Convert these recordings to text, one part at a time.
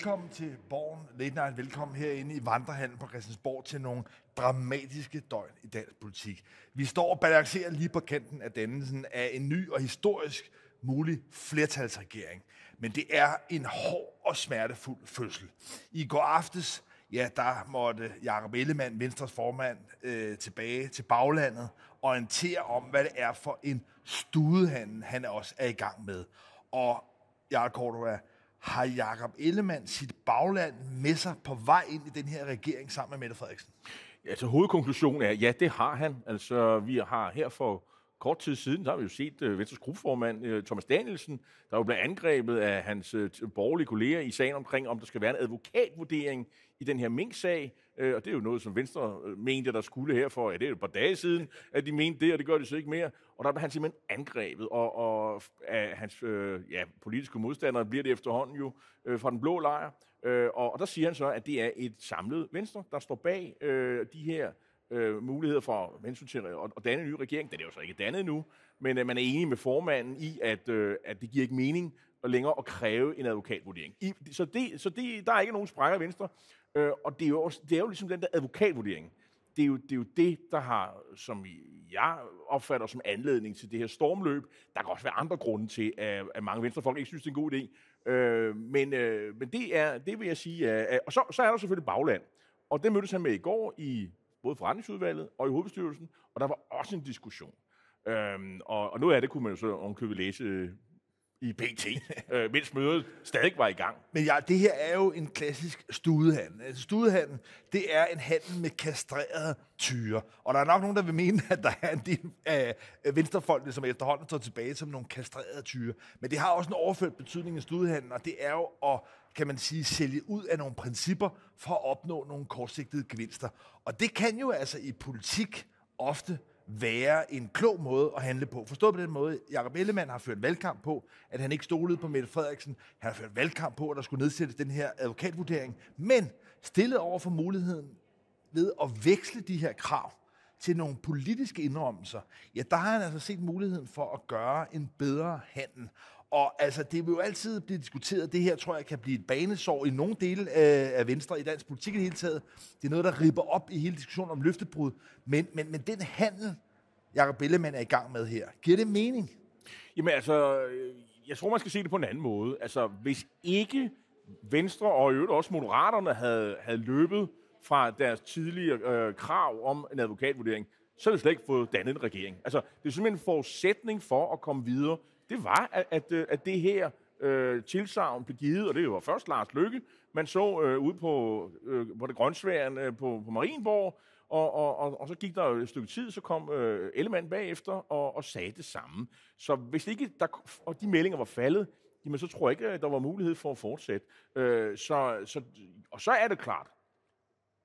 velkommen til Borgen Late Night. Velkommen herinde i Vandrehallen på Christiansborg til nogle dramatiske døgn i dansk politik. Vi står og balancerer lige på kanten af dannelsen af en ny og historisk mulig flertalsregering. Men det er en hård og smertefuld fødsel. I går aftes, ja, der måtte Jakob Ellemann, Venstres formand, øh, tilbage til baglandet, orientere om, hvad det er for en studehandel, han også er i gang med. Og Jarl Cordova, har Jakob Ellemann sit bagland med sig på vej ind i den her regering sammen med Mette Frederiksen? Altså hovedkonklusionen er, ja, det har han. Altså vi har her for kort tid siden, der har vi jo set øh, Venstres gruppeformand øh, Thomas Danielsen, der jo blev angrebet af hans øh, borgerlige kolleger i sagen omkring, om der skal være en advokatvurdering i den her Mink-sag. Øh, og det er jo noget, som Venstre øh, mente, der skulle her for, ja, det er jo et par dage siden, at de mente det, og det gør de så ikke mere. Og der blev han simpelthen angrebet, og, og af hans øh, ja, politiske modstandere bliver det efterhånden jo øh, fra den blå lejr. Øh, og, og der siger han så, at det er et samlet Venstre, der står bag øh, de her øh, muligheder for hensyn til at, at danne en ny regering. Den er jo så ikke dannet nu, men øh, man er enig med formanden i, at, øh, at det giver ikke mening at længere at kræve en advokatvurdering. I, så det, så det, der er ikke nogen sprækker i Venstre, øh, og det er, jo også, det er jo ligesom den der advokatvurdering. Det er, jo, det er jo det, der har, som jeg opfatter som anledning til det her stormløb. Der kan også være andre grunde til, at, at mange venstrefolk ikke synes, det er en god idé. Øh, men, øh, men det er, det vil jeg sige. Er, og så, så er der selvfølgelig bagland. Og det mødtes han med i går i både forretningsudvalget og i hovedbestyrelsen, og der var også en diskussion. Øhm, og, og noget af det kunne man jo så omkøbe læse øh, i BT, øh, mens mødet stadig var i gang. Men ja, det her er jo en klassisk studehandel. Altså, studehandel, det er en handel med kastrerede tyre. Og der er nok nogen, der vil mene, at der er en del af venstrefolkene, som efterhånden står tilbage som nogle kastrerede tyre. Men det har også en overført betydning i studehandel, og det er jo at kan man sige, sælge ud af nogle principper for at opnå nogle kortsigtede gevinster. Og det kan jo altså i politik ofte være en klog måde at handle på. Forstået på den måde, Jacob Ellemann har ført valgkamp på, at han ikke stolede på Mette Frederiksen. Han har ført valgkamp på, at der skulle nedsættes den her advokatvurdering. Men stillet over for muligheden ved at veksle de her krav til nogle politiske indrømmelser, ja, der har han altså set muligheden for at gøre en bedre handel. Og altså, det vil jo altid blive diskuteret. Det her tror jeg kan blive et banesår i nogle dele af, Venstre i dansk politik i det hele taget. Det er noget, der ripper op i hele diskussionen om løftebrud. Men, men, men den handel, Jacob Ellemann er i gang med her, giver det mening? Jamen altså, øh, jeg tror, man skal se det på en anden måde. Altså, hvis ikke Venstre og i øvrigt også Moderaterne havde, havde løbet fra deres tidligere øh, krav om en advokatvurdering, så havde vi slet ikke fået dannet en regering. Altså, det er simpelthen en forudsætning for at komme videre det var, at, at, øh, at det her øh, tilsavn blev givet, og det var først Lars Lykke, man så øh, ud på, øh, på det grøntsværen øh, på, på Marienborg, og, og, og, og så gik der jo et stykke tid, så kom øh, Ellemann bagefter og, og sagde det samme. Så hvis ikke der, og de meldinger var faldet, jamen så tror jeg ikke, at der var mulighed for at fortsætte. Øh, så, så, og så er det klart,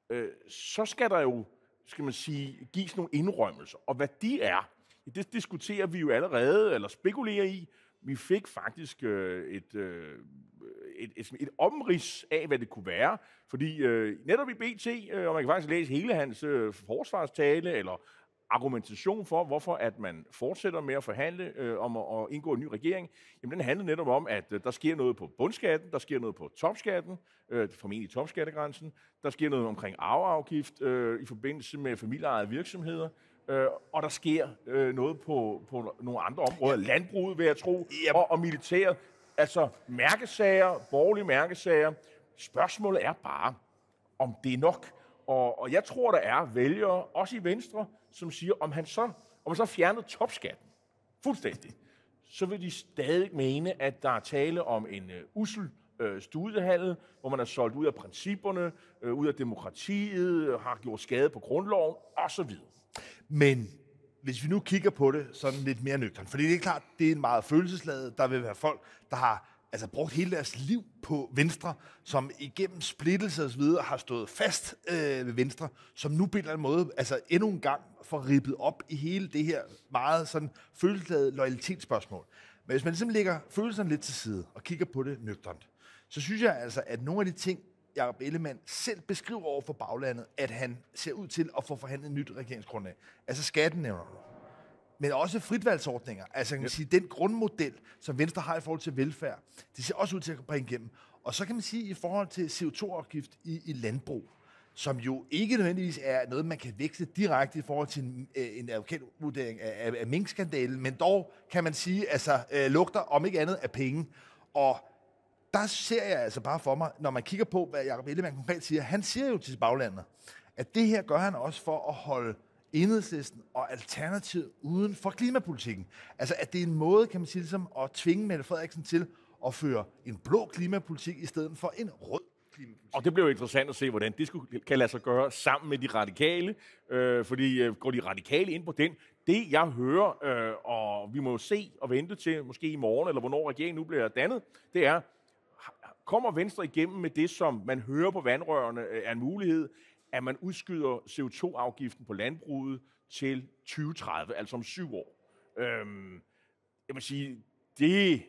øh, så skal der jo, skal man sige, gives nogle indrømmelser. Og hvad de er, det diskuterer vi jo allerede, eller spekulerer i. Vi fik faktisk øh, et, øh, et, et, et omrids af, hvad det kunne være. Fordi øh, netop i BT, øh, og man kan faktisk læse hele hans øh, forsvarstale, eller argumentation for, hvorfor at man fortsætter med at forhandle øh, om at, at indgå en ny regering, jamen den handler netop om, at øh, der sker noget på bundskatten, der sker noget på topskatten, øh, formentlig topskattegrænsen, der sker noget omkring arveafgift øh, i forbindelse med familieejede virksomheder, øh, og der sker øh, noget på, på nogle andre områder. Landbruget, vil jeg tro, og, og militæret. Altså mærkesager, borgerlige mærkesager. Spørgsmålet er bare, om det er nok. Og, og jeg tror, der er vælgere, også i Venstre, som siger, om han så, om han så fjernede topskatten fuldstændig, så vil de stadig mene, at der er tale om en uh, usel uh, studehandel, hvor man er solgt ud af principperne, uh, ud af demokratiet, har gjort skade på grundloven osv. Men hvis vi nu kigger på det sådan lidt mere nøgternt, fordi det er klart, det er en meget følelsesladet. Der vil være folk, der har altså brugt hele deres liv på Venstre, som igennem splittelse og så videre har stået fast øh, ved Venstre, som nu på en eller anden måde, altså endnu en gang får rippet op i hele det her meget sådan følelsesladet loyalitetsspørgsmål. Men hvis man ligesom lægger følelserne lidt til side og kigger på det nøgternt, så synes jeg altså, at nogle af de ting, Jacob Ellemann selv beskriver over for baglandet, at han ser ud til at få forhandlet et nyt regeringsgrundlag. Altså skatten nævner du. Men også fritvalgsordninger. Altså kan man sige, den grundmodel, som Venstre har i forhold til velfærd, det ser også ud til at bringe igennem. Og så kan man sige, i forhold til CO2-afgift i, i landbrug, som jo ikke nødvendigvis er noget, man kan veksle direkte i forhold til en, øh, en advokatvurdering af, af, af minkskandalen, men dog kan man sige, altså øh, lugter om ikke andet af penge. Og der ser jeg altså bare for mig, når man kigger på, hvad Jacob Ellemann konkret siger, han siger jo til baglandet, at det her gør han også for at holde enhedslisten og alternativet uden for klimapolitikken. Altså, at det er en måde, kan man sige, ligesom at tvinge Mette Frederiksen til at føre en blå klimapolitik i stedet for en rød klimapolitik. Og det bliver jo interessant at se, hvordan det skulle, kan lade sig gøre sammen med de radikale. Øh, fordi øh, går de radikale ind på den, det jeg hører, øh, og vi må jo se og vente til, måske i morgen, eller hvornår regeringen nu bliver dannet, det er, kommer Venstre igennem med det, som man hører på vandrørene øh, er en mulighed, at man udskyder CO2-afgiften på landbruget til 2030, altså om syv år. Øhm, jeg vil sige, det,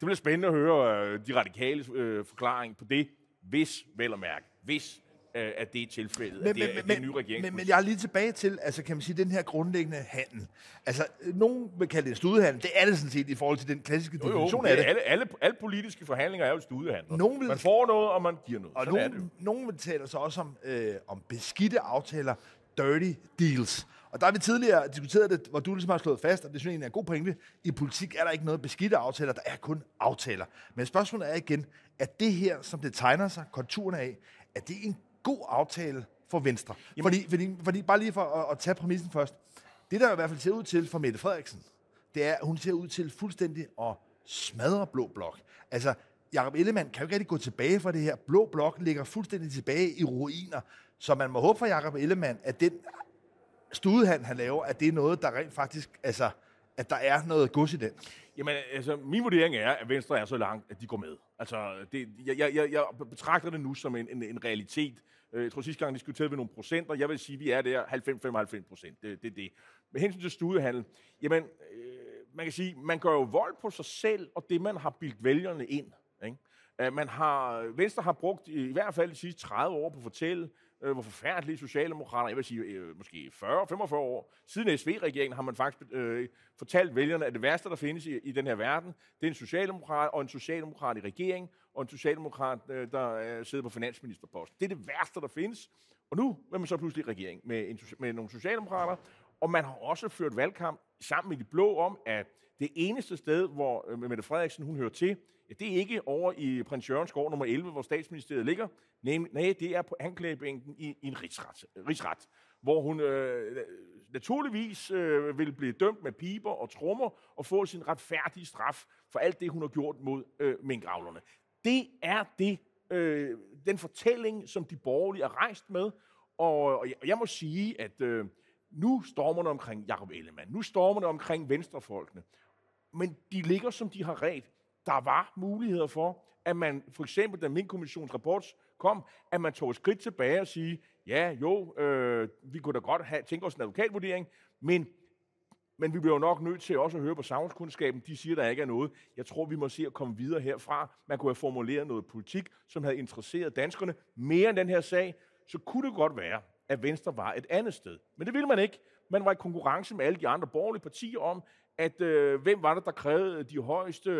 det bliver spændende at høre øh, de radikale øh, forklaring på det, hvis, vel at mærke, hvis at det er tilfældet, men, at det, men, at det er en ny regering. Men, men jeg er lige tilbage til, altså kan man sige, den her grundlæggende handel. Altså, nogen vil kalde det en studehandel. Det er det sådan set i forhold til den klassiske jo, definition jo, af det. Alle, alle, alle politiske forhandlinger er jo studehandler. Nogen vil, man får noget, og man giver noget. Og sådan nogen, er det jo. nogen vil tale så også om, øh, om beskidte aftaler, dirty deals. Og der har vi tidligere diskuteret det, hvor du ligesom har slået fast, og det synes jeg er en god pointe. I politik er der ikke noget beskidte aftaler, der er kun aftaler. Men spørgsmålet er igen, at det her, som det tegner sig, konturerne af, er det en god aftale for Venstre? Fordi, fordi, fordi, bare lige for at, at tage præmissen først. Det, der i hvert fald ser ud til for Mette Frederiksen, det er, at hun ser ud til fuldstændig at smadre Blå Blok. Altså, Jacob Ellemann kan jo ikke rigtig gå tilbage for det her. Blå Blok ligger fuldstændig tilbage i ruiner. Så man må håbe for Jacob Ellemann, at den studehandel, han laver, at det er noget, der rent faktisk, altså, at der er noget gods i den. Jamen, altså, min vurdering er, at Venstre er så langt, at de går med. Altså, det, jeg, jeg, jeg betragter det nu som en, en, en realitet. Øh, jeg tror sidste gang diskuterede vi nogle procenter. Jeg vil sige, at vi er der 90-95 procent. Det er det, det. Med hensyn til studiehandel, jamen, øh, man kan sige, man gør jo vold på sig selv og det, man har bildt vælgerne ind. Ikke? Man har, Venstre har brugt i, i hvert fald de sidste 30 år på at fortælle, øh, hvor forfærdelige socialdemokrater, jeg vil sige øh, måske 40-45 år, siden SV-regeringen har man faktisk øh, fortalt vælgerne, at det værste, der findes i, i den her verden, det er en socialdemokrat og en socialdemokrat i regering, og en socialdemokrat, øh, der øh, sidder på finansministerposten. Det er det værste, der findes. Og nu er man så pludselig i regering med, en, med nogle socialdemokrater, og man har også ført valgkamp sammen med de blå om, at det eneste sted, hvor øh, Mette Frederiksen hun hører til, ja, det er ikke over i prins Jørgens gård nummer 11, hvor statsministeriet ligger. Nej, nej det er på anklagebænken i, i en rigsret, rigsret, hvor hun øh, naturligvis øh, vil blive dømt med piber og trommer og få sin retfærdige straf for alt det, hun har gjort mod øh, minkavlerne. Det er det, øh, den fortælling, som de borgerlige er rejst med, og, og jeg, jeg må sige, at øh, nu stormer det omkring Jacob Ellemann, nu stormer det omkring venstrefolkene, men de ligger, som de har ret. Der var muligheder for, at man, for eksempel da min kommissions rapport kom, at man tog et skridt tilbage og sige, ja, jo, øh, vi kunne da godt have, tænke os en advokatvurdering, men, men vi bliver jo nok nødt til også at høre på savnskundskaben, De siger, der ikke er noget. Jeg tror, vi må se at komme videre herfra. Man kunne have formuleret noget politik, som havde interesseret danskerne mere end den her sag. Så kunne det godt være, at Venstre var et andet sted. Men det ville man ikke. Man var i konkurrence med alle de andre borgerlige partier om, at øh, hvem var det, der krævede de højeste,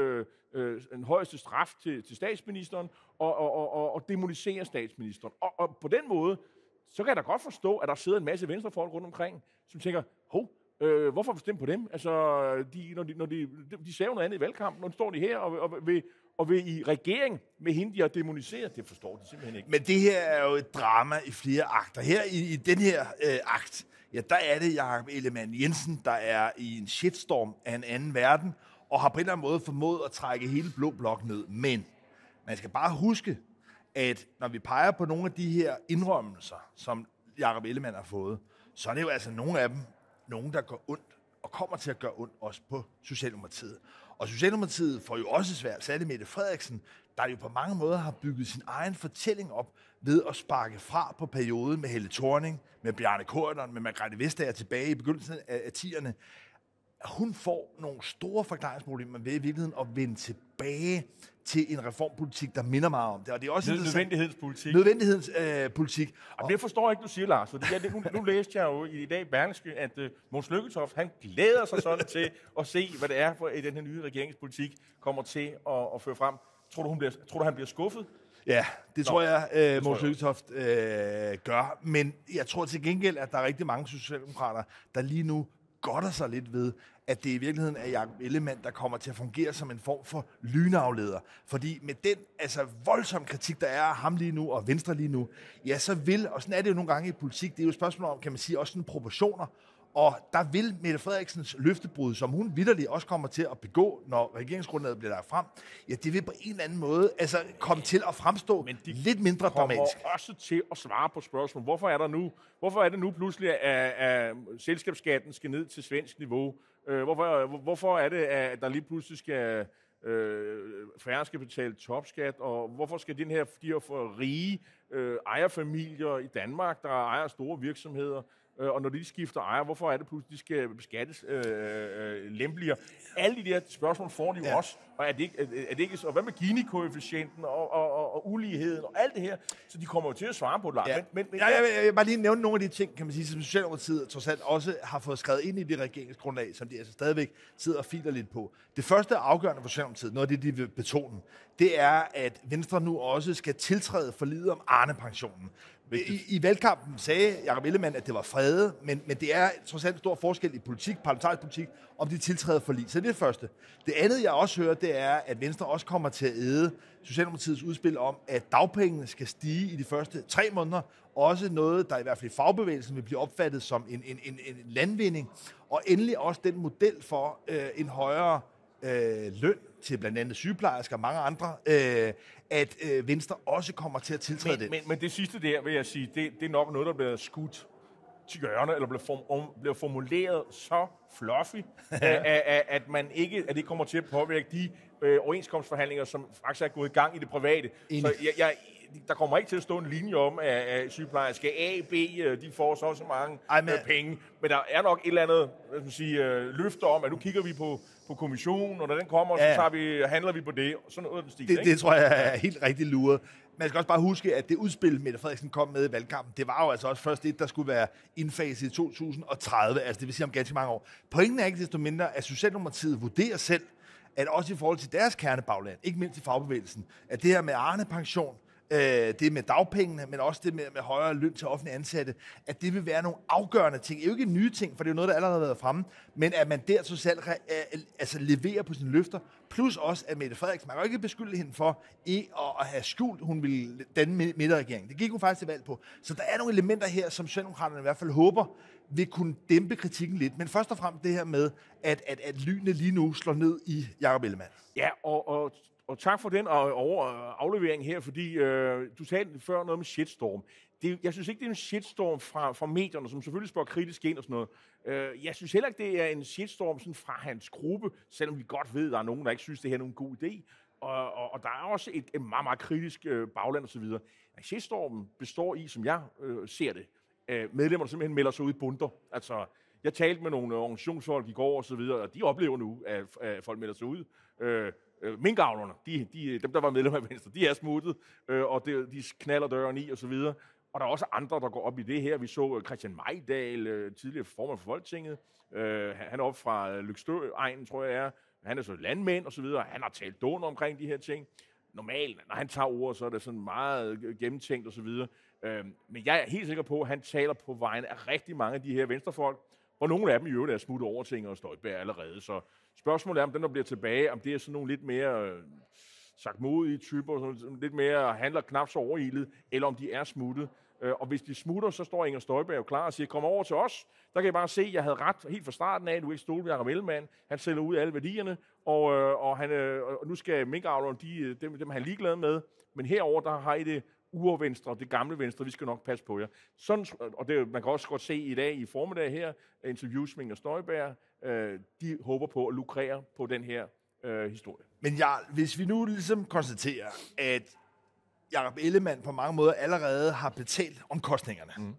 øh, den højeste straf til, til statsministeren, og, og, og, og, og demonisere statsministeren. Og, og på den måde, så kan jeg da godt forstå, at der sidder en masse venstrefolk rundt omkring, som tænker, hov, øh, hvorfor bestemme på dem? Altså, de, når de, når de, de sagde noget andet i valgkampen, nu står de her og, og vil, og vil i regering med hende, de har demoniseret. Det forstår de simpelthen ikke. Men det her er jo et drama i flere akter. Her i, i den her øh, akt, ja, der er det Jakob Ellemann Jensen, der er i en shitstorm af en anden verden, og har på en eller anden måde formået at trække hele Blå Blok ned. Men man skal bare huske, at når vi peger på nogle af de her indrømmelser, som Jakob Ellemann har fået, så er det jo altså nogle af dem, nogen, der går ondt, og kommer til at gøre ondt også på Socialdemokratiet. Og Socialdemokratiet får jo også svært, særligt Mette Frederiksen, der jo på mange måder har bygget sin egen fortælling op ved at sparke fra på perioden med Helle Thorning, med Bjarne Korydon, med Margrethe Vestager tilbage i begyndelsen af 10'erne. Hun får nogle store forklaringsproblemer ved i virkeligheden at vende tilbage til en reformpolitik, der minder meget om det. Og det er også nødvendighedspolitik. Nødvendighedspolitik. Øh, og det forstår jeg ikke, du siger, Lars. Fordi jeg, nu, nu læste jeg jo i dag Berlingske, at uh, Måns Lykketoft, han glæder sig sådan til at se, hvad det er, for at den her nye regeringspolitik kommer til at, at føre frem. Tror du, hun bliver, tror du, han bliver skuffet? Ja, det tror jeg, øh, Mås Lykketoft øh, gør. Men jeg tror til gengæld, at der er rigtig mange socialdemokrater, der lige nu godter sig lidt ved, at det i virkeligheden er Jacob Ellemann, der kommer til at fungere som en form for lynafleder. Fordi med den altså, voldsomme kritik, der er af ham lige nu, og Venstre lige nu, ja, så vil, og sådan er det jo nogle gange i politik, det er jo et spørgsmål om, kan man sige, også sådan proportioner, og der vil Mette Frederiksens løftebrud, som hun vidderligt også kommer til at begå, når regeringsgrundlaget bliver lagt frem, ja, det vil på en eller anden måde altså, komme til at fremstå Men de lidt mindre dramatisk. kommer også til at svare på spørgsmål. Hvorfor er, der nu, hvorfor er det nu pludselig, at, at selskabsskatten skal ned til svensk niveau? Øh, hvorfor, hvorfor er det, at der lige pludselig skal øh, færre skal betale topskat, og hvorfor skal den her, de her rige øh, ejerfamilier i Danmark, der ejer store virksomheder, øh, og når de skifter ejer, hvorfor er det pludselig, de skal beskattes øh, øh, lempeligere? Alle de der spørgsmål får de jo ja. også, og er det, ikke, er, er det ikke så? Og hvad med Gini-koefficienten og, og, og, og uligheden og alt det her? Så de kommer jo til at svare på det. Ja. Men, men, men, ja, jeg, jeg, jeg vil bare lige nævne nogle af de ting, kan man sige, som Socialdemokratiet trods alt også har fået skrevet ind i det regeringsgrundlag, som de altså stadigvæk sidder og filer lidt på. Det første afgørende for Socialdemokratiet, noget af det, de vil betone, det er, at Venstre nu også skal tiltræde forlidet om Arne-pensionen. I, I valgkampen sagde Jacob Ellemann, at det var fredet, men, men det er trods alt en stor forskel i politik, parlamentarisk politik, om de tiltræder for lige. Så det er det første. Det andet, jeg også hører, det er, at Venstre også kommer til at æde Socialdemokratiets udspil om, at dagpengene skal stige i de første tre måneder. Også noget, der i hvert fald i fagbevægelsen vil blive opfattet som en, en, en, en landvinding. Og endelig også den model for øh, en højere øh, løn til blandt andet sygeplejersker og mange andre, øh, at øh, Venstre også kommer til at tiltræde men, det. Men, men det sidste der, vil jeg sige, det, det er nok noget, der bliver skudt til hjørne, eller bliver, form, bliver formuleret så fluffy, at, at, at, man ikke, at det kommer til at påvirke de øh, overenskomstforhandlinger, som faktisk er gået i gang i det private. Enig. Så jeg, jeg, der kommer ikke til at stå en linje om, at, at sygeplejersker A, B, øh, de får så så mange Ej, men, øh, penge. Men der er nok et eller andet hvad skal sige, øh, løfter om, at nu kigger vi på, på kommissionen, og når den kommer, ja. så tager vi, handler vi på det. Sådan noget stil, det, ikke? det tror jeg er helt rigtig luret. Man skal også bare huske, at det udspil, Mette Frederiksen kom med i valgkampen, det var jo altså også først det, der skulle være indfaset i 2030, altså det vil sige om ganske mange år. Pointen er ikke desto mindre, at Socialdemokratiet vurderer selv, at også i forhold til deres kernebagland, ikke mindst i fagbevægelsen, at det her med Arne pension, øh, det med dagpengene, men også det med, med højere løn til offentlige ansatte, at det vil være nogle afgørende ting. Det er jo ikke nye ting, for det er jo noget, der allerede har været fremme, men at man der så selv altså leverer på sine løfter, plus også at Mette Frederiksen, man kan jo ikke beskylde hende for ikke at have skjult, hun ville danne midterregering. Det gik hun faktisk til valg på. Så der er nogle elementer her, som Socialdemokraterne i hvert fald håber, vil kunne dæmpe kritikken lidt. Men først og fremmest det her med, at, at, at lynene lige nu slår ned i Jacob Ellemann. Ja, og, og og tak for den øh, over, øh, aflevering her, fordi øh, du talte før noget med shitstorm. Det, jeg synes ikke, det er en shitstorm fra, fra medierne, som selvfølgelig spørger kritisk ind og sådan noget. Øh, jeg synes heller ikke, det er en shitstorm sådan fra hans gruppe, selvom vi godt ved, at der er nogen, der ikke synes, det her er nogen god idé. Og, og, og der er også et, et meget, meget kritisk øh, bagland osv. Shitstormen består i, som jeg øh, ser det, øh, medlemmer, der simpelthen melder sig ud i bunter. Altså, jeg talte med nogle øh, organisationsfolk i går og så videre, og de oplever nu, at, at folk melder sig ud. Øh, Øh, minkavlerne, de, de, dem der var medlemmer af Venstre, de er smuttet, øh, og det, de knaller døren i og så videre. Og der er også andre, der går op i det her. Vi så øh, Christian Majdal, øh, tidligere formand for Folketinget. Øh, han er op fra øh, Lykstø-egnen, tror jeg er. Han er så landmænd og så videre. Han har talt dårligt omkring de her ting. Normalt, når han tager ord, så er det sådan meget øh, gennemtænkt og så videre. Øh, men jeg er helt sikker på, at han taler på vegne af rigtig mange af de her venstrefolk, hvor nogle af dem i øvrigt er smuttet over ting og Støjberg allerede. Så Spørgsmålet er, om den, der bliver tilbage, om det er sådan nogle lidt mere øh, sagt modige typer, sådan lidt mere handler knap så overilet, eller om de er smuttet. Øh, og hvis de smutter, så står Inger Støjberg jo klar og siger, kom over til os. Der kan jeg bare se, at jeg havde ret helt fra starten af, at du ikke stole på Jacob Ellemann. Han sælger ud af alle værdierne, og, øh, og, han, øh, og nu skal minkavlerne, de, øh, dem, dem er han ligeglad med. Men herover der har I det urvenstre, det gamle venstre, vi skal nok passe på jer. Sådan, og det, man kan også godt se i dag i formiddag her, interviews med Inger Støjberg, øh, de håber på at lukrere på den her øh, historie. Men ja, hvis vi nu ligesom konstaterer, at Jacob Ellemann på mange måder allerede har betalt omkostningerne, mm.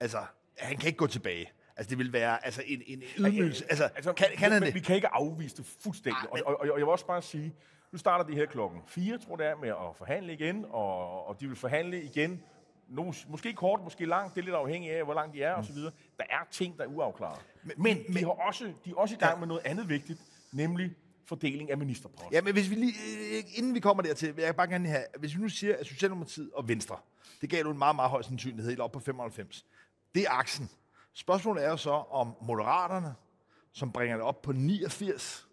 altså, han kan ikke gå tilbage. Altså, det vil være altså, en, en ydmygelse. Altså, altså, kan, kan han det? Vi kan ikke afvise det fuldstændig. Men... og, og, og jeg vil også bare sige, nu starter de her klokken 4, tror jeg det er, med at forhandle igen, og, og de vil forhandle igen nogle, måske kort, måske langt, det er lidt afhængigt af, hvor langt de er, mm. osv. Der er ting, der er uafklaret. Men, men, men de, har også, de er også i gang ja. med noget andet vigtigt, nemlig fordeling af ministerposter. Ja, men hvis vi lige, øh, inden vi kommer dertil, vil jeg bare gerne have, hvis vi nu siger, at Socialdemokratiet og Venstre, det gav jo en meget, meget høj sandsynlighed, helt op på 95. Det er aksen. Spørgsmålet er jo så, om Moderaterne, som bringer det op på 89,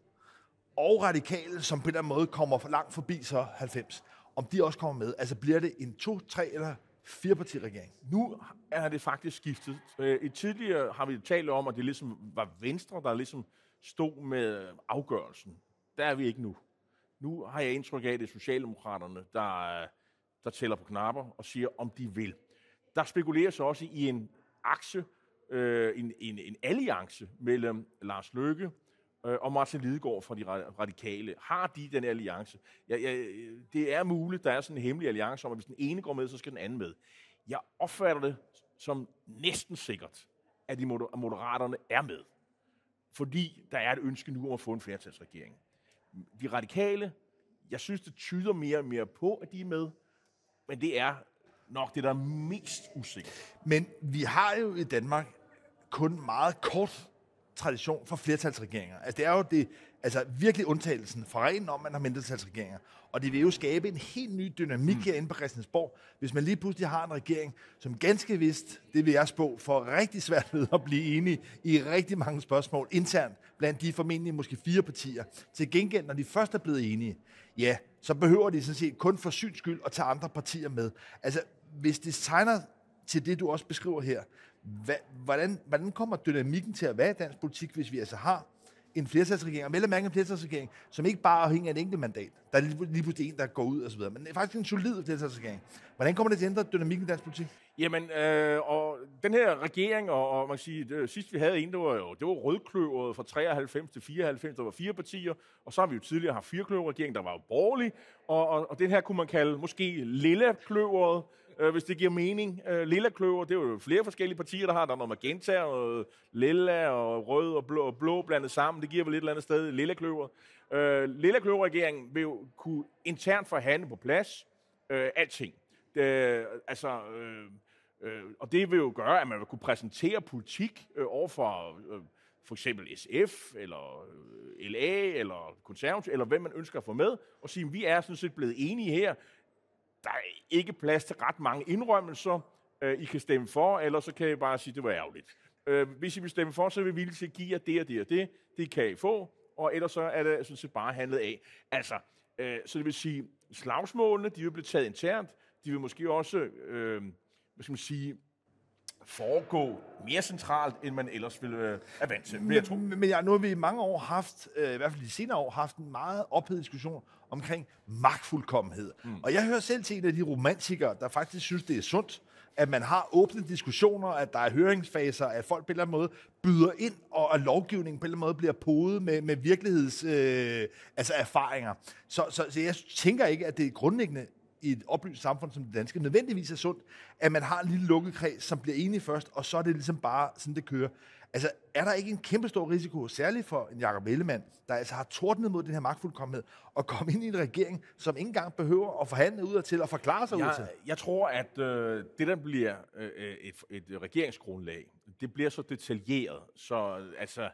og Radikale, som på en eller anden måde kommer for langt forbi så 90, om de også kommer med. Altså bliver det en to, tre eller firepartiregering? Nu er det faktisk skiftet. Øh, I tidligere har vi talt om, at det ligesom var Venstre, der ligesom stod med afgørelsen. Der er vi ikke nu. Nu har jeg indtryk af, at det er Socialdemokraterne, der, øh, der tæller på knapper og siger, om de vil. Der spekuleres også i en akse, øh, en, en, en alliance mellem Lars Løkke øh, og Martin Lidegaard fra de radikale. Har de den alliance? Ja, ja, det er muligt, der er sådan en hemmelig alliance om, at hvis den ene går med, så skal den anden med. Jeg opfatter det som næsten sikkert, at de moderaterne er med. Fordi der er et ønske nu om at få en flertalsregering. De radikale, jeg synes, det tyder mere og mere på, at de er med, men det er nok det, der er mest usikkert. Men vi har jo i Danmark kun meget kort tradition for flertalsregeringer. Altså, det er jo det, altså, virkelig undtagelsen fra reglen om, at man har mindretalsregeringer. Og det vil jo skabe en helt ny dynamik mm. herinde på Christiansborg, hvis man lige pludselig har en regering, som ganske vist, det vil jeg spå, får rigtig svært ved at blive enige i rigtig mange spørgsmål internt blandt de formentlig måske fire partier. Til gengæld, når de først er blevet enige, ja, så behøver de sådan set kun for syns skyld at tage andre partier med. Altså, hvis det tegner til det, du også beskriver her, hvad, hvordan, hvordan kommer dynamikken til at være i dansk politik, hvis vi altså har en flertalsregering, og mellem en flertalsregering, som ikke bare afhænger af et enkelt mandat. Der er lige pludselig en, der går ud og så videre, men det er faktisk en solid flertalsregering. Hvordan kommer det til at ændre dynamikken i dansk politik? Jamen, øh, og den her regering, og, og man kan sige, det, sidst vi havde en, det var jo det var rødkløveret fra 93 til 94, der var fire partier, og så har vi jo tidligere haft firekløverregering, der var jo borgerlig, og, og, og den her kunne man kalde måske lillekløveret, øh, hvis det giver mening. Øh, lilla kløver, det er jo flere forskellige partier, der har. Der er noget magenta, og lilla og rød og blå, og blå blandet sammen. Det giver vel et eller andet sted lilla kløver. Øh, lilla kløver-regeringen vil jo kunne internt forhandle på plads øh, alting. Det, altså... Øh, Øh, og det vil jo gøre, at man vil kunne præsentere politik øh, over for øh, for eksempel SF, eller øh, LA, eller konservativ, eller hvem man ønsker at få med, og sige, at vi er sådan set blevet enige her der er ikke plads til ret mange indrømmelser. Øh, I kan stemme for, eller så kan I bare sige, det var ærgerligt. Øh, hvis I vil stemme for, så vil vi villige til at give jer det og det og det. Det kan I få, og ellers så er det sådan set bare handlet af. Altså, øh, så det vil sige, slagsmålene, de vil blive taget internt. De vil måske også, øh, hvad skal man sige, foregå mere centralt, end man ellers ville øh, være vant til. Men, jeg tror. men ja, nu har vi i mange år haft, øh, i hvert fald de senere år, haft en meget ophedet diskussion omkring magtfuldkommenhed. Mm. Og jeg hører selv til en af de romantikere, der faktisk synes, det er sundt, at man har åbne diskussioner, at der er høringsfaser, at folk på en eller anden måde byder ind, og at lovgivningen på en eller anden måde bliver podet med, med virkeligheds øh, altså erfaringer. Så, så, så jeg tænker ikke, at det er grundlæggende i et oplyst samfund som det danske nødvendigvis er sundt, at man har en lille lukket kreds, som bliver enige først, og så er det ligesom bare sådan, det kører. Altså, er der ikke en kæmpe stor risiko, særligt for en Jacob Ellemann, der altså har tordnet mod den her magtfuldkommenhed, og komme ind i en regering, som ikke engang behøver at forhandle ud til og forklare sig jeg, ud til? Jeg tror, at øh, det, der bliver øh, et, et regeringsgrundlag, det bliver så detaljeret, så altså,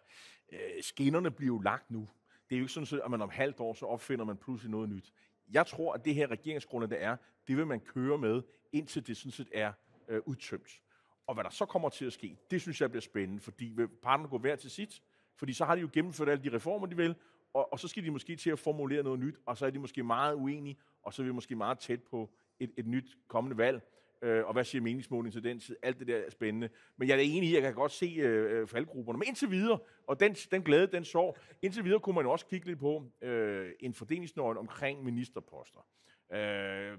øh, skinnerne bliver jo lagt nu. Det er jo ikke sådan, at man om halvt år, så opfinder man pludselig noget nyt jeg tror, at det her regeringsgrundlag, der er, det vil man køre med, indtil det sådan set er øh, udtømt. Og hvad der så kommer til at ske, det synes jeg bliver spændende, fordi vil parterne gå hver til sit, fordi så har de jo gennemført alle de reformer, de vil, og, og så skal de måske til at formulere noget nyt, og så er de måske meget uenige, og så er vi måske meget tæt på et, et nyt kommende valg. Øh, og hvad siger meningsmålingen til den tid? Alt det der er spændende. Men jeg er enig i, at jeg kan godt se øh, øh, faldgrupperne. Men indtil videre, og den, den glæde, den sorg, indtil videre kunne man også kigge lidt på øh, en fordelingsnøgle omkring ministerposter. Øh,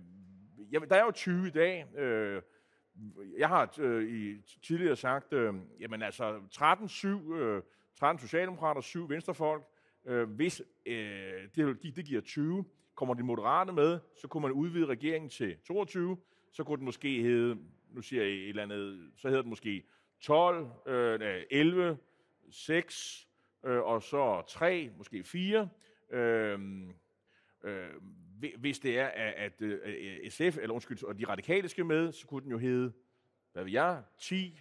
jeg, der er jo 20 i dag. Øh, jeg har øh, i, tidligere sagt, øh, jamen altså 13, 7, øh, 13 socialdemokrater, 7 venstrefolk. Øh, hvis øh, det, det giver 20, kommer de moderate med, så kunne man udvide regeringen til 22 så kunne den måske hedde, nu siger jeg et eller andet, så hedder den måske 12, øh, 11, 6, øh, og så 3, måske 4. Øh, øh, hvis det er, at, at øh, SF, eller undskyld, og de radikale skal med, så kunne den jo hedde, hvad ved jeg, 10,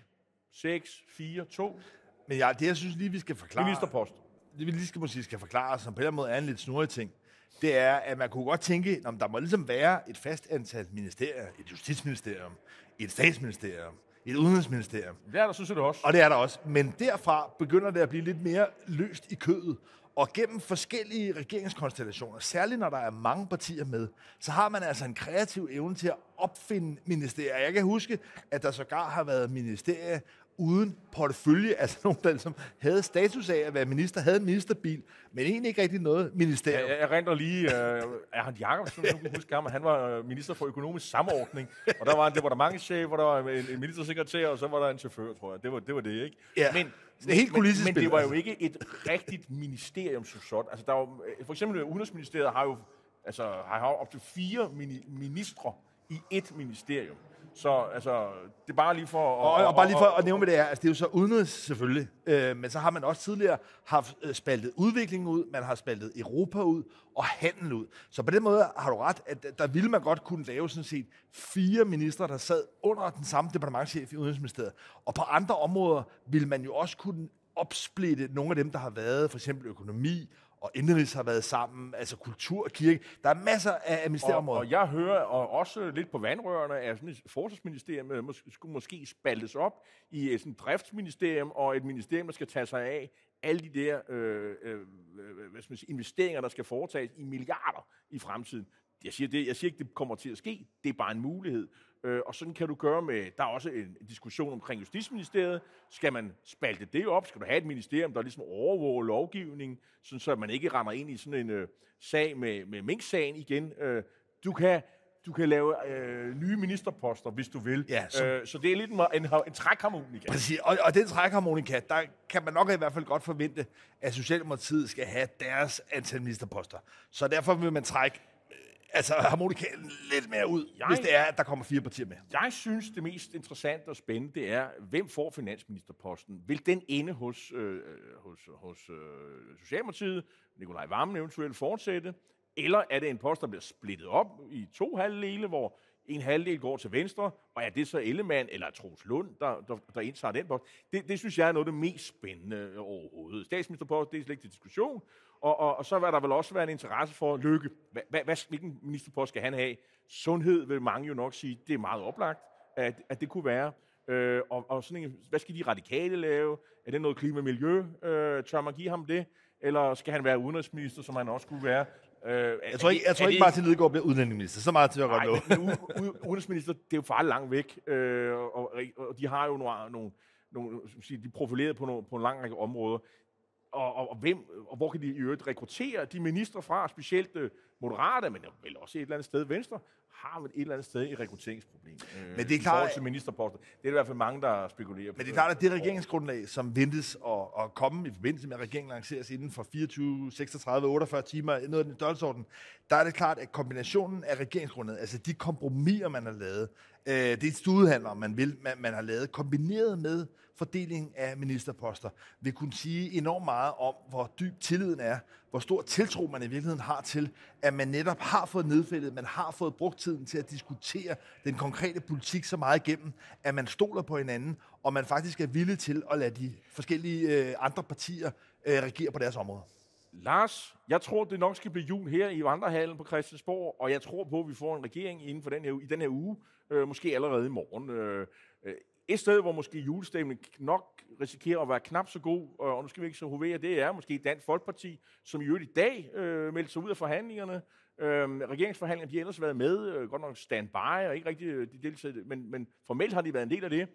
6, 4, 2. Men ja, det jeg synes lige, vi skal forklare... Ministerpost. det vi lige skal, måske skal forklare, som på en eller anden måde er en lidt snurrig ting, det er, at man kunne godt tænke, at der må ligesom være et fast antal ministerier, et justitsministerium, et statsministerium, et udenrigsministerium. Det er der, synes jeg det også. Og det er der også. Men derfra begynder det at blive lidt mere løst i kødet. Og gennem forskellige regeringskonstellationer, særligt når der er mange partier med, så har man altså en kreativ evne til at opfinde ministerier. Jeg kan huske, at der sågar har været ministerier uden portefølje, altså nogen, der ligesom havde status af at være minister, havde en ministerbil, men egentlig ikke rigtig noget ministerium. Jeg, jeg render lige, uh, Erhard Jacobsen, jeg kan huske ham, han var øh, minister for økonomisk samordning, og der var en departementchef, hvor der var en, en ministersekretær, og så var der en chauffør, tror jeg. Det var det, var det ikke? Ja. Men, det er helt men, kulissespil, men det var jo altså. ikke et rigtigt ministerium som sådan. Altså, der var, for eksempel Udenrigsministeriet har jo altså, har op til fire mini- ministre i et ministerium. Så altså, det er bare lige for... Og, og, og bare lige for at nævne, hvad det er, altså det er jo så udenrigs selvfølgelig, øh, men så har man også tidligere haft øh, spaltet udviklingen ud, man har spaltet Europa ud og handel ud. Så på den måde har du ret, at der ville man godt kunne lave sådan set fire ministre, der sad under den samme departementchef i Udenrigsministeriet. Og på andre områder ville man jo også kunne opsplitte nogle af dem, der har været, for eksempel økonomi og indenrigs har været sammen, altså kultur og kirke. Der er masser af ministerområder. Og, og jeg hører og også lidt på vandrørene, at sådan et forsvarsministerium øh, mås- skulle måske spaltes op i et sådan driftsministerium og et ministerium, der skal tage sig af alle de der øh, øh, øh, hvad skal man sige, investeringer, der skal foretages i milliarder i fremtiden. Jeg siger, det, jeg siger ikke, det kommer til at ske. Det er bare en mulighed. Øh, og sådan kan du gøre med... Der er også en diskussion omkring Justitsministeriet. Skal man spalte det op? Skal du have et ministerium, der ligesom overvåger lovgivning, sådan så man ikke render ind i sådan en øh, sag med, med Mink-sagen igen? Øh, du kan du kan lave øh, nye ministerposter, hvis du vil. Ja, som- øh, så det er lidt en, en, en trækharmonika. Præcis, og, og den trækharmonika, der kan man nok i hvert fald godt forvente, at Socialdemokratiet skal have deres antal ministerposter. Så derfor vil man trække altså harmonikaen lidt mere ud, Jeg- hvis det er, at der kommer fire partier med. Jeg synes, det mest interessante og spændende, det er, hvem får finansministerposten? Vil den ende hos, øh, hos, hos øh, Socialdemokratiet, Nikolaj Vammen eventuelt fortsætte? Eller er det en post, der bliver splittet op i to halvdele, hvor en halvdel går til venstre, og er det så Ellemann eller Troels Lund, der, der, der indtager den post? Det, det synes jeg er noget af det mest spændende overhovedet. Statsministerpost, det er slet ikke til diskussion. Og, og, og så vil der vel også være en interesse for Lykke. Hva, hva, hvad, hvilken ministerpost skal han have? Sundhed vil mange jo nok sige, det er meget oplagt, at, at det kunne være. Øh, og, og sådan en, hvad skal de radikale lave? Er det noget klima og miljø? Øh, tør man give ham det? Eller skal han være udenrigsminister, som han også skulle være? Øh, Jeg tror ikke, jeg tror ikke Martin Lidegaard bliver udlændingeminister. Så meget til at godt u- udenrigsminister, det er jo farligt langt væk, øh, og, og de har jo nogle, nogle, nogle som siger, de er profileret på, nogle, på en lang række områder. Og, og, og, hvem, og hvor kan de i øvrigt rekruttere de ministre fra, specielt øh, moderate, men vel også et eller andet sted venstre, har vel et eller andet sted et rekrutteringsproblem. Øh, Men det er i klart, forhold til ministerposter. Det er der i hvert fald mange, der spekulerer på. Men det er klart, at det regeringsgrundlag, som ventes at, at komme i forbindelse med, at regeringen lanceres inden for 24, 36, 48 timer, noget af den størrelsesorden, der er det klart, at kombinationen af regeringsgrundlaget, altså de kompromiser, man har lavet, øh, det er studehandler, man, vil, man, man har lavet, kombineret med fordeling af ministerposter, vil kunne sige enormt meget om, hvor dyb tilliden er, hvor stor tiltro man i virkeligheden har til, at man netop har fået nedfældet, man har fået brugt tiden til at diskutere den konkrete politik så meget igennem, at man stoler på hinanden, og man faktisk er villig til at lade de forskellige øh, andre partier øh, regere på deres områder. Lars, jeg tror, det nok skal blive jul her i Vandrehallen på Christiansborg, og jeg tror på, at vi får en regering inden for den her, i den her uge, øh, måske allerede i morgen. Øh, et sted, hvor måske julestemningen nok risikerer at være knap så god, og nu skal vi ikke så hovere, det er måske Dansk Folkeparti, som i øvrigt i dag øh, meldte sig ud af forhandlingerne. Øh, regeringsforhandlingerne, de har ellers været med, øh, godt nok standby, og ikke rigtig øh, de deltaget, men, men formelt har de været en del af det.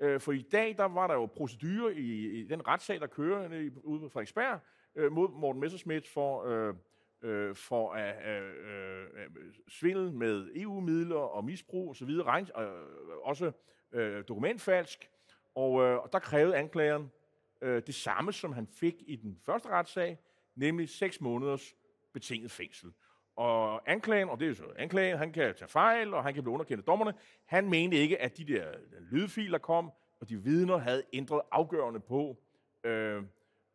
Øh, for i dag, der var der jo procedure i, i den retssag, der kører i- ude på Frederiksberg, øh, mod Morten Messerschmidt for, øh, øh, for at øh, øh, øh svindel med EU-midler og misbrug osv., regn, øh, også øh, dokumentfalsk. Og, øh, og der krævede anklageren øh, det samme, som han fik i den første retssag, nemlig 6 måneders betinget fængsel. Og anklagen, og det er jo så anklagen, han kan tage fejl, og han kan blive underkendt af dommerne. Han mente ikke, at de der lydfiler kom, og de vidner havde ændret afgørende på, øh,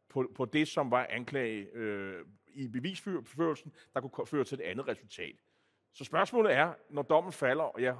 på, på det, som var anklage øh, i bevisførelsen, der kunne føre til et andet resultat. Så spørgsmålet er, når dommen falder, og jeg,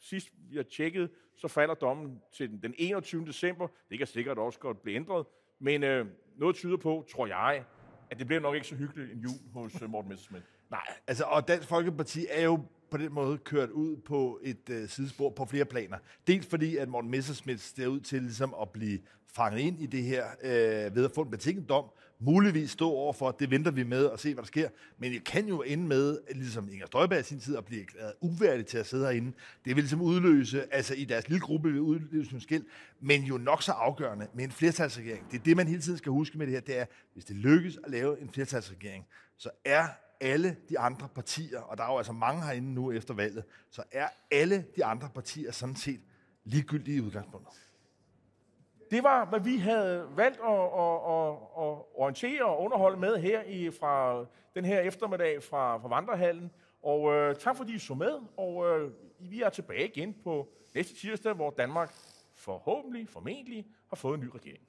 sidst jeg tjekkede, så falder dommen til den, den 21. december. Det kan sikkert også godt blive ændret, men øh, noget tyder på, tror jeg, at det bliver nok ikke så hyggeligt en jul hos uh, Morten Messerschmidt. Nej, altså, og Dansk Folkeparti er jo på den måde kørt ud på et øh, sidespor på flere planer. Dels fordi, at Morten Messerschmidt ser ud til ligesom at blive fanget ind i det her øh, ved at få en betinget dom, muligvis stå over for, det venter vi med og se, hvad der sker. Men det kan jo ende med, ligesom Inger Støjberg i sin tid, at blive erklæret uværdig til at sidde herinde. Det vil ligesom udløse, altså i deres lille gruppe vil udløse en skæld, men jo nok så afgørende med en flertalsregering. Det er det, man hele tiden skal huske med det her, det er, hvis det lykkes at lave en flertalsregering, så er alle de andre partier, og der er jo altså mange herinde nu efter valget, så er alle de andre partier sådan set ligegyldige i udgangspunktet. Det var, hvad vi havde valgt at, at, at, at orientere og underholde med her i, fra den her eftermiddag fra, fra Vandrehallen. Og øh, tak fordi I så med, og øh, vi er tilbage igen på næste tirsdag, hvor Danmark forhåbentlig, formentlig, har fået en ny regering.